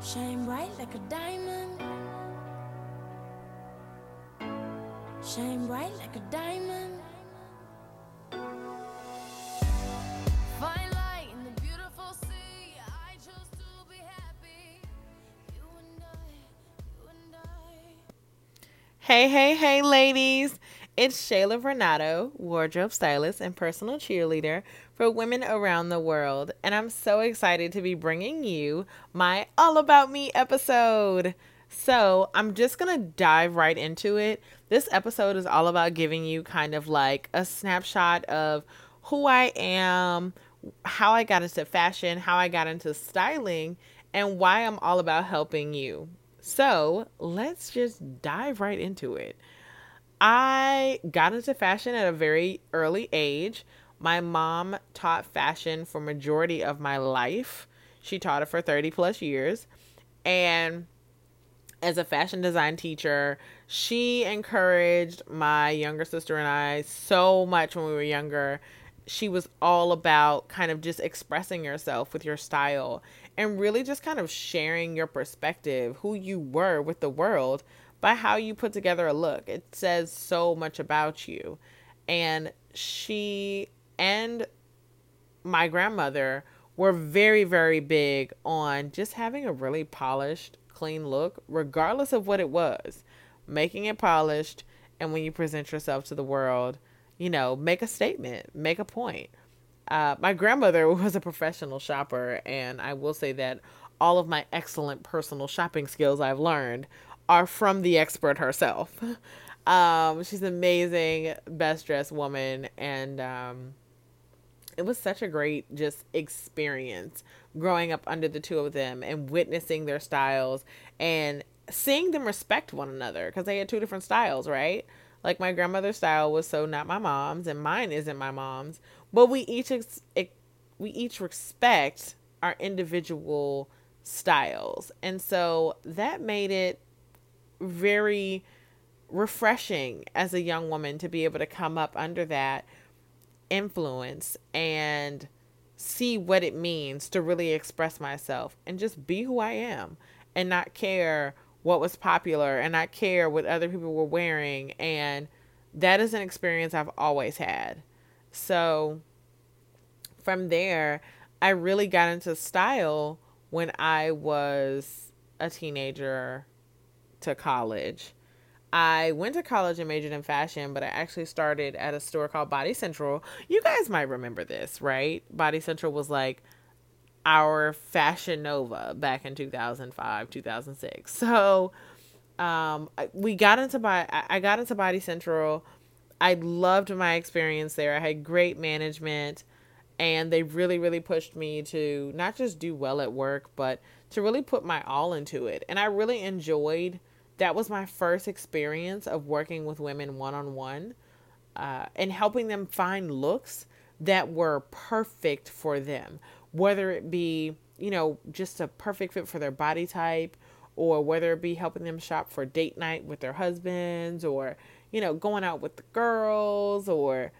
Shine bright like a diamond. Shine bright like a diamond. Find light in the beautiful sea. I chose to be happy. You and I, you and I. Hey, hey, hey, ladies. It's Shayla Renato, wardrobe stylist and personal cheerleader for women around the world. And I'm so excited to be bringing you my All About Me episode. So I'm just going to dive right into it. This episode is all about giving you kind of like a snapshot of who I am, how I got into fashion, how I got into styling, and why I'm all about helping you. So let's just dive right into it. I got into fashion at a very early age. My mom taught fashion for majority of my life. She taught it for 30 plus years. And as a fashion design teacher, she encouraged my younger sister and I so much when we were younger. She was all about kind of just expressing yourself with your style and really just kind of sharing your perspective, who you were with the world by how you put together a look. It says so much about you. And she and my grandmother were very, very big on just having a really polished, clean look, regardless of what it was. Making it polished, and when you present yourself to the world, you know, make a statement, make a point. Uh, my grandmother was a professional shopper, and I will say that all of my excellent personal shopping skills I've learned are from the expert herself. Um, she's an amazing, best dressed woman, and um, it was such a great just experience growing up under the two of them and witnessing their styles and seeing them respect one another because they had two different styles, right? Like my grandmother's style was so not my mom's, and mine isn't my mom's, but we each ex- we each respect our individual styles, and so that made it very refreshing as a young woman to be able to come up under that influence and see what it means to really express myself and just be who I am and not care what was popular and not care what other people were wearing and that is an experience I've always had. So from there, I really got into style when I was a teenager to college. I went to college and majored in fashion, but I actually started at a store called Body Central. You guys might remember this, right? Body Central was like our Fashion Nova back in 2005, 2006. So, um, we got into by I got into Body Central. I loved my experience there. I had great management, and they really, really pushed me to not just do well at work, but to really put my all into it. And I really enjoyed that was my first experience of working with women one on one and helping them find looks that were perfect for them, whether it be, you know, just a perfect fit for their body type, or whether it be helping them shop for date night with their husbands, or, you know, going out with the girls, or,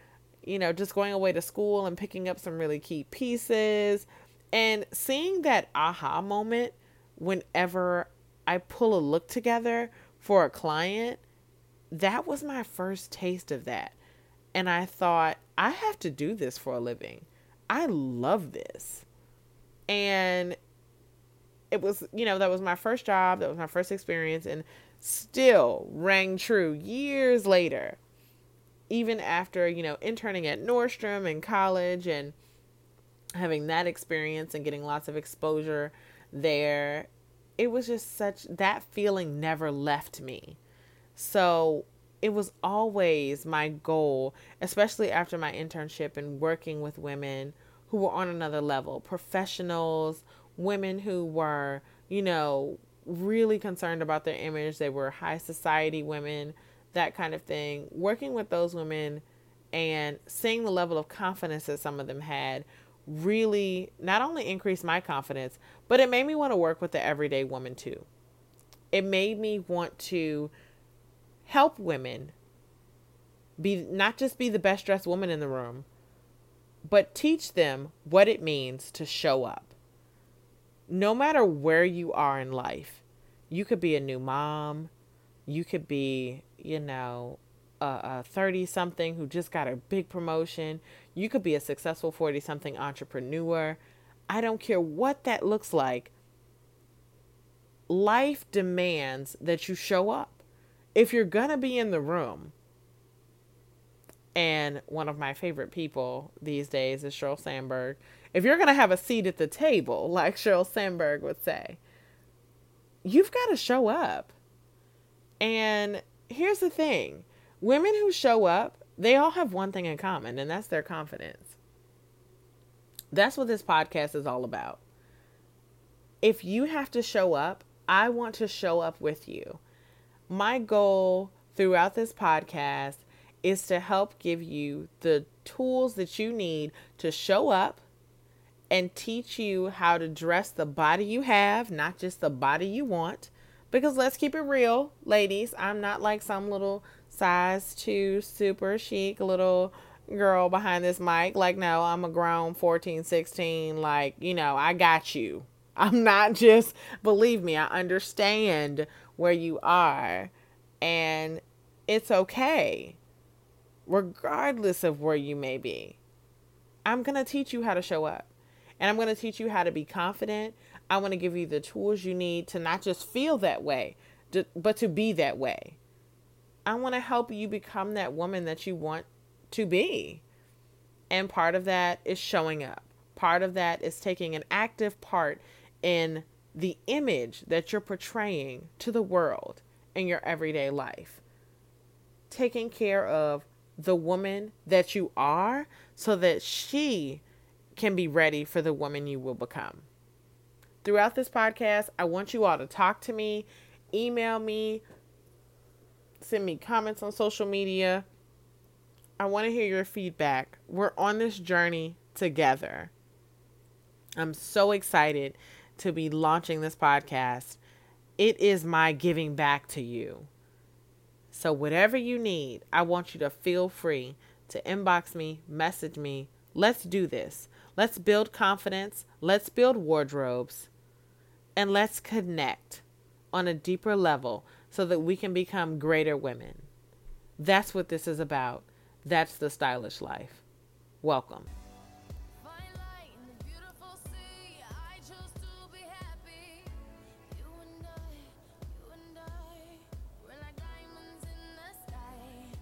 you know, just going away to school and picking up some really key pieces. And seeing that aha moment whenever I pull a look together for a client, that was my first taste of that. And I thought, I have to do this for a living. I love this. And it was, you know, that was my first job, that was my first experience, and still rang true years later. Even after, you know, interning at Nordstrom in college and having that experience and getting lots of exposure there it was just such that feeling never left me. So it was always my goal, especially after my internship and working with women who were on another level, professionals, women who were, you know, really concerned about their image. They were high society women, that kind of thing. Working with those women and seeing the level of confidence that some of them had really not only increased my confidence, but it made me want to work with the everyday woman too. It made me want to help women be not just be the best dressed woman in the room, but teach them what it means to show up. no matter where you are in life, you could be a new mom, you could be, you know, a 30 something who just got a big promotion, you could be a successful 40 something entrepreneur. I don't care what that looks like. Life demands that you show up. If you're going to be in the room, and one of my favorite people these days is Sheryl Sandberg. If you're going to have a seat at the table, like Sheryl Sandberg would say, you've got to show up. And here's the thing women who show up, they all have one thing in common, and that's their confidence. That's what this podcast is all about. If you have to show up, I want to show up with you. My goal throughout this podcast is to help give you the tools that you need to show up and teach you how to dress the body you have, not just the body you want. Because let's keep it real, ladies, I'm not like some little size 2 super chic little girl behind this mic. Like, no, I'm a grown 14, 16. Like, you know, I got you. I'm not just, believe me, I understand where you are. And it's okay regardless of where you may be. I'm going to teach you how to show up. And I'm going to teach you how to be confident. I want to give you the tools you need to not just feel that way, but to be that way. I want to help you become that woman that you want to be. And part of that is showing up. Part of that is taking an active part in the image that you're portraying to the world in your everyday life. Taking care of the woman that you are so that she can be ready for the woman you will become. Throughout this podcast, I want you all to talk to me, email me, send me comments on social media. I want to hear your feedback. We're on this journey together. I'm so excited to be launching this podcast. It is my giving back to you. So, whatever you need, I want you to feel free to inbox me, message me. Let's do this. Let's build confidence. Let's build wardrobes. And let's connect on a deeper level so that we can become greater women. That's what this is about. That's the stylish life. Welcome.